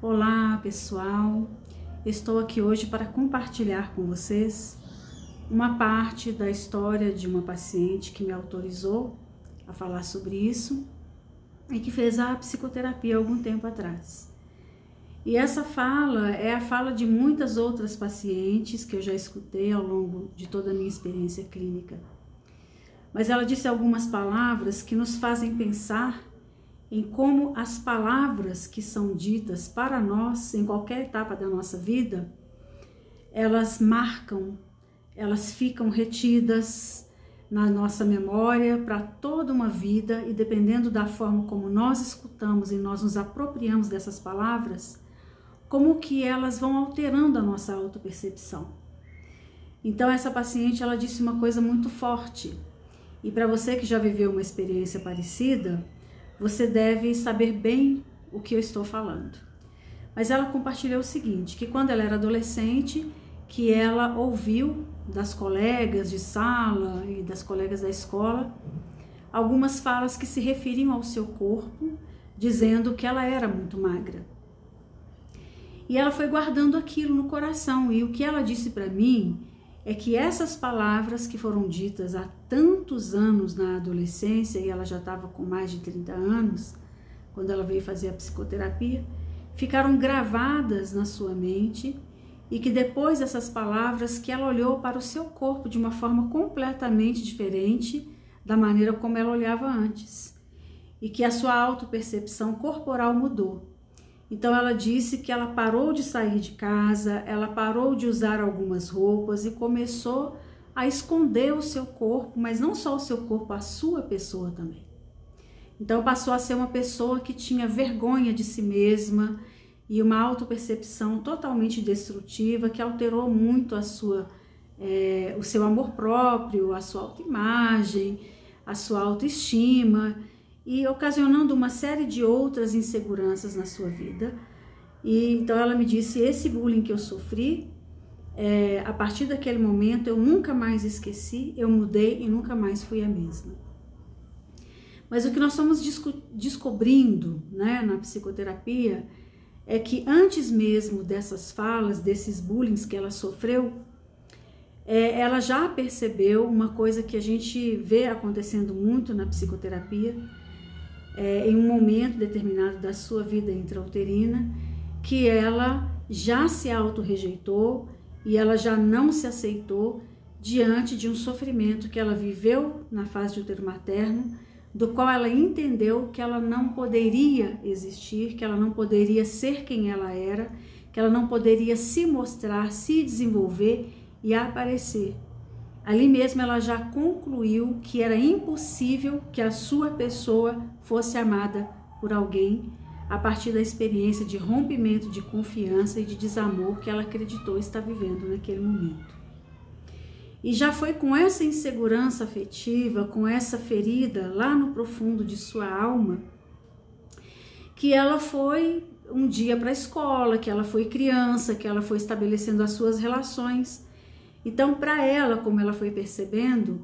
Olá pessoal, estou aqui hoje para compartilhar com vocês uma parte da história de uma paciente que me autorizou a falar sobre isso e que fez a psicoterapia algum tempo atrás. E essa fala é a fala de muitas outras pacientes que eu já escutei ao longo de toda a minha experiência clínica. Mas ela disse algumas palavras que nos fazem pensar em como as palavras que são ditas para nós em qualquer etapa da nossa vida, elas marcam, elas ficam retidas na nossa memória para toda uma vida e dependendo da forma como nós escutamos e nós nos apropriamos dessas palavras, como que elas vão alterando a nossa autopercepção. Então essa paciente ela disse uma coisa muito forte. E para você que já viveu uma experiência parecida, você deve saber bem o que eu estou falando. Mas ela compartilhou o seguinte, que quando ela era adolescente, que ela ouviu das colegas de sala e das colegas da escola algumas falas que se referiam ao seu corpo, dizendo que ela era muito magra. E ela foi guardando aquilo no coração, e o que ela disse para mim é que essas palavras que foram ditas há tantos anos na adolescência, e ela já estava com mais de 30 anos, quando ela veio fazer a psicoterapia, ficaram gravadas na sua mente e que depois dessas palavras que ela olhou para o seu corpo de uma forma completamente diferente da maneira como ela olhava antes e que a sua autopercepção corporal mudou. Então ela disse que ela parou de sair de casa, ela parou de usar algumas roupas e começou a esconder o seu corpo, mas não só o seu corpo, a sua pessoa também. Então passou a ser uma pessoa que tinha vergonha de si mesma e uma autopercepção totalmente destrutiva que alterou muito a sua, é, o seu amor próprio, a sua autoimagem, a sua autoestima e ocasionando uma série de outras inseguranças na sua vida. E então ela me disse: esse bullying que eu sofri, é, a partir daquele momento eu nunca mais esqueci, eu mudei e nunca mais fui a mesma. Mas o que nós estamos desco descobrindo né, na psicoterapia é que antes mesmo dessas falas, desses bullying que ela sofreu, é, ela já percebeu uma coisa que a gente vê acontecendo muito na psicoterapia, é, em um momento determinado da sua vida intrauterina, que ela já se auto-rejeitou e ela já não se aceitou diante de um sofrimento que ela viveu na fase de útero materno, do qual ela entendeu que ela não poderia existir, que ela não poderia ser quem ela era, que ela não poderia se mostrar, se desenvolver e aparecer Ali mesmo ela já concluiu que era impossível que a sua pessoa fosse amada por alguém a partir da experiência de rompimento de confiança e de desamor que ela acreditou estar vivendo naquele momento. E já foi com essa insegurança afetiva, com essa ferida lá no profundo de sua alma, que ela foi um dia para a escola, que ela foi criança, que ela foi estabelecendo as suas relações então, para ela, como ela foi percebendo,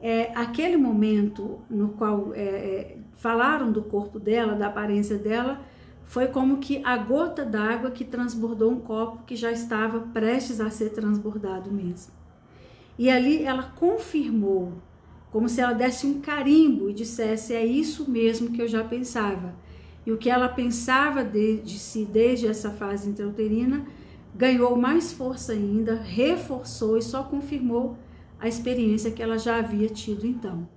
é, aquele momento no qual é, é, falaram do corpo dela, da aparência dela, foi como que a gota d'água que transbordou um copo que já estava prestes a ser transbordado mesmo. E ali ela confirmou, como se ela desse um carimbo e dissesse: é isso mesmo que eu já pensava. E o que ela pensava de, de si desde essa fase intrauterina ganhou mais força ainda, reforçou e só confirmou a experiência que ela já havia tido então.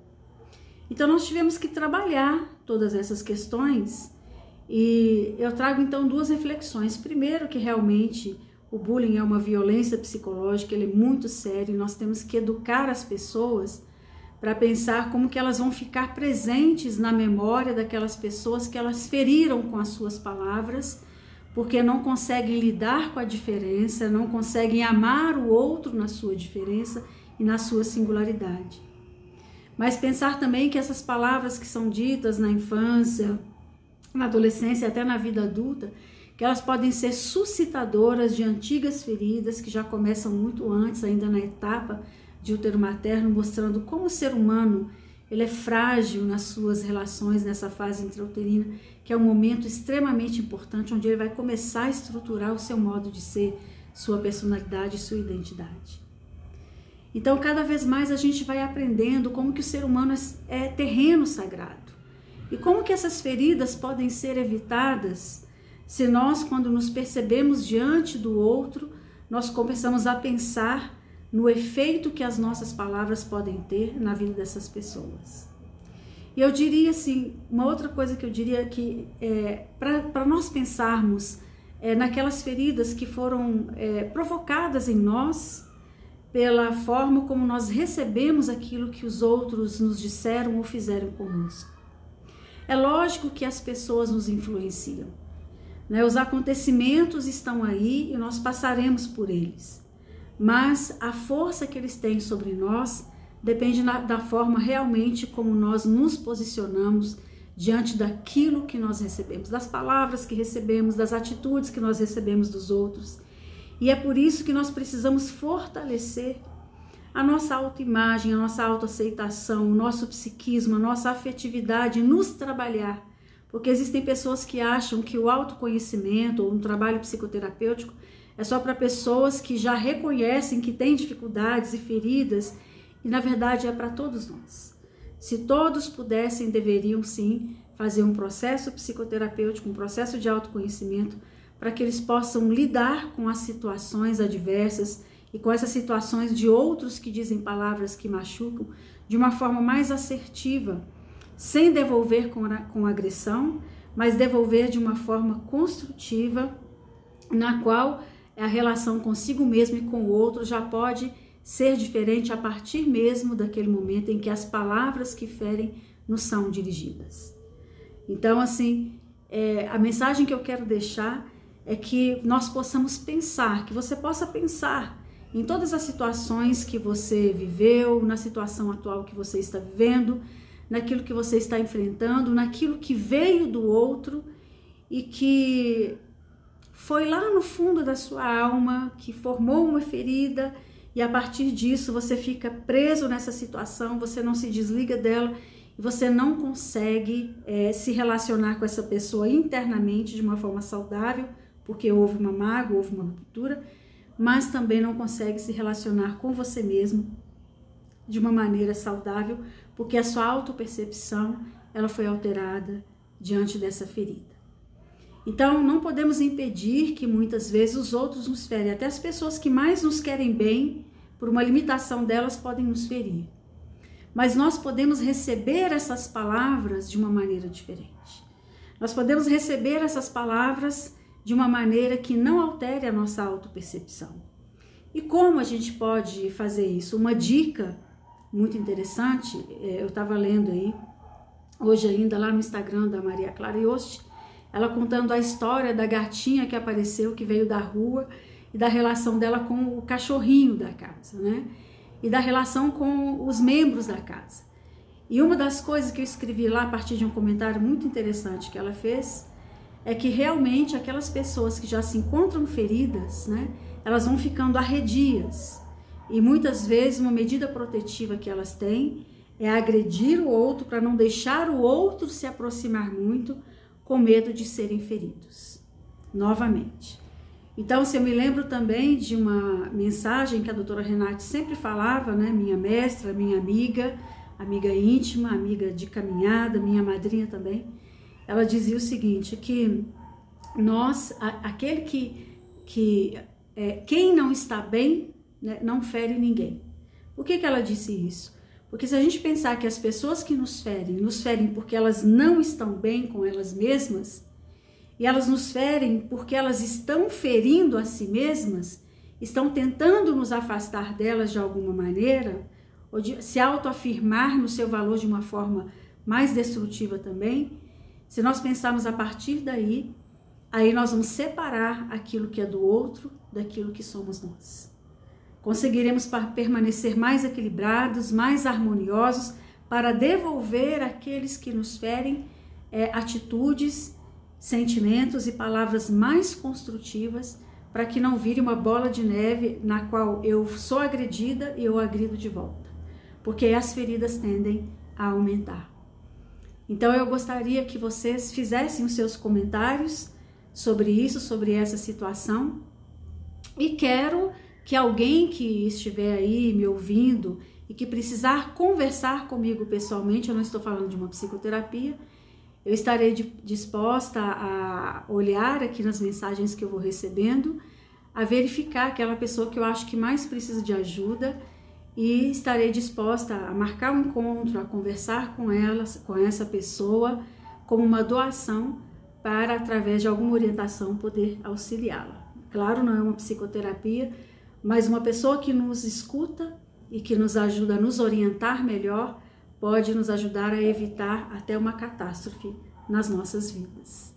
Então nós tivemos que trabalhar todas essas questões e eu trago então duas reflexões. Primeiro que realmente o bullying é uma violência psicológica, ele é muito sério e nós temos que educar as pessoas para pensar como que elas vão ficar presentes na memória daquelas pessoas que elas feriram com as suas palavras porque não conseguem lidar com a diferença, não conseguem amar o outro na sua diferença e na sua singularidade. Mas pensar também que essas palavras que são ditas na infância, na adolescência até na vida adulta, que elas podem ser suscitadoras de antigas feridas que já começam muito antes, ainda na etapa de útero materno, mostrando como o ser humano ele é frágil nas suas relações nessa fase intrauterina, que é um momento extremamente importante onde ele vai começar a estruturar o seu modo de ser, sua personalidade e sua identidade. Então, cada vez mais a gente vai aprendendo como que o ser humano é, é terreno sagrado e como que essas feridas podem ser evitadas se nós, quando nos percebemos diante do outro, nós começamos a pensar no efeito que as nossas palavras podem ter na vida dessas pessoas. E eu diria assim, uma outra coisa que eu diria que é, para nós pensarmos é, naquelas feridas que foram é, provocadas em nós pela forma como nós recebemos aquilo que os outros nos disseram ou fizeram conosco. É lógico que as pessoas nos influenciam. Né? Os acontecimentos estão aí e nós passaremos por eles mas a força que eles têm sobre nós depende da forma realmente como nós nos posicionamos diante daquilo que nós recebemos, das palavras que recebemos, das atitudes que nós recebemos dos outros. E é por isso que nós precisamos fortalecer a nossa autoimagem, a nossa autoaceitação, o nosso psiquismo, a nossa afetividade, nos trabalhar. Porque existem pessoas que acham que o autoconhecimento ou um trabalho psicoterapêutico é só para pessoas que já reconhecem que têm dificuldades e feridas, e na verdade é para todos nós. Se todos pudessem, deveriam sim fazer um processo psicoterapêutico, um processo de autoconhecimento, para que eles possam lidar com as situações adversas e com essas situações de outros que dizem palavras que machucam de uma forma mais assertiva, sem devolver com, com agressão, mas devolver de uma forma construtiva, na qual a relação consigo mesmo e com o outro já pode ser diferente a partir mesmo daquele momento em que as palavras que ferem nos são dirigidas. Então, assim, é, a mensagem que eu quero deixar é que nós possamos pensar, que você possa pensar em todas as situações que você viveu, na situação atual que você está vivendo, naquilo que você está enfrentando, naquilo que veio do outro e que foi lá no fundo da sua alma que formou uma ferida e a partir disso você fica preso nessa situação, você não se desliga dela e você não consegue é, se relacionar com essa pessoa internamente de uma forma saudável, porque houve uma mágoa, houve uma ruptura, mas também não consegue se relacionar com você mesmo de uma maneira saudável, porque a sua autopercepção ela foi alterada diante dessa ferida. Então, não podemos impedir que muitas vezes os outros nos ferem. Até as pessoas que mais nos querem bem, por uma limitação delas, podem nos ferir. Mas nós podemos receber essas palavras de uma maneira diferente. Nós podemos receber essas palavras de uma maneira que não altere a nossa autopercepção. E como a gente pode fazer isso? Uma dica muito interessante, é, eu estava lendo aí, hoje ainda lá no Instagram da Maria Clara Yost, ela contando a história da gatinha que apareceu, que veio da rua, e da relação dela com o cachorrinho da casa, né? E da relação com os membros da casa. E uma das coisas que eu escrevi lá a partir de um comentário muito interessante que ela fez é que realmente aquelas pessoas que já se encontram feridas, né, elas vão ficando arredias. E muitas vezes uma medida protetiva que elas têm é agredir o outro para não deixar o outro se aproximar muito, com medo de serem feridos. Novamente. Então, se eu me lembro também de uma mensagem que a doutora Renate sempre falava, né? Minha mestra, minha amiga, amiga íntima, amiga de caminhada, minha madrinha também. Ela dizia o seguinte: que nós, aquele que, que é, quem não está bem, né, não fere ninguém. Por que, que ela disse isso? Porque se a gente pensar que as pessoas que nos ferem, nos ferem porque elas não estão bem com elas mesmas, e elas nos ferem porque elas estão ferindo a si mesmas, estão tentando nos afastar delas de alguma maneira, ou de se autoafirmar no seu valor de uma forma mais destrutiva também, se nós pensarmos a partir daí, aí nós vamos separar aquilo que é do outro daquilo que somos nós conseguiremos permanecer mais equilibrados, mais harmoniosos, para devolver àqueles que nos ferem é, atitudes, sentimentos e palavras mais construtivas, para que não vire uma bola de neve na qual eu sou agredida e eu agrido de volta. Porque as feridas tendem a aumentar. Então eu gostaria que vocês fizessem os seus comentários sobre isso, sobre essa situação. E quero que alguém que estiver aí me ouvindo e que precisar conversar comigo pessoalmente, eu não estou falando de uma psicoterapia, eu estarei disposta a olhar aqui nas mensagens que eu vou recebendo, a verificar aquela pessoa que eu acho que mais precisa de ajuda e estarei disposta a marcar um encontro, a conversar com ela, com essa pessoa, como uma doação para, através de alguma orientação, poder auxiliá-la. Claro, não é uma psicoterapia, mas uma pessoa que nos escuta e que nos ajuda a nos orientar melhor pode nos ajudar a evitar até uma catástrofe nas nossas vidas.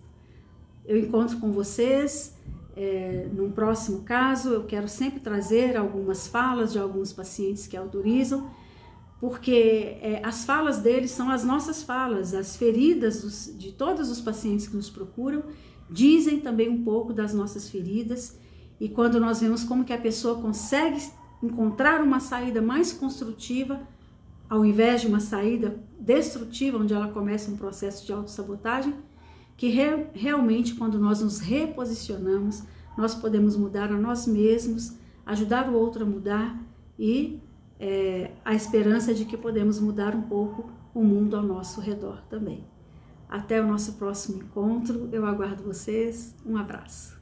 Eu encontro com vocês é, num próximo caso, eu quero sempre trazer algumas falas de alguns pacientes que autorizam, porque é, as falas deles são as nossas falas, as feridas dos, de todos os pacientes que nos procuram dizem também um pouco das nossas feridas e quando nós vemos como que a pessoa consegue encontrar uma saída mais construtiva ao invés de uma saída destrutiva onde ela começa um processo de autossabotagem, que re, realmente quando nós nos reposicionamos, nós podemos mudar a nós mesmos, ajudar o outro a mudar e é, a esperança de que podemos mudar um pouco o mundo ao nosso redor também. Até o nosso próximo encontro, eu aguardo vocês, um abraço.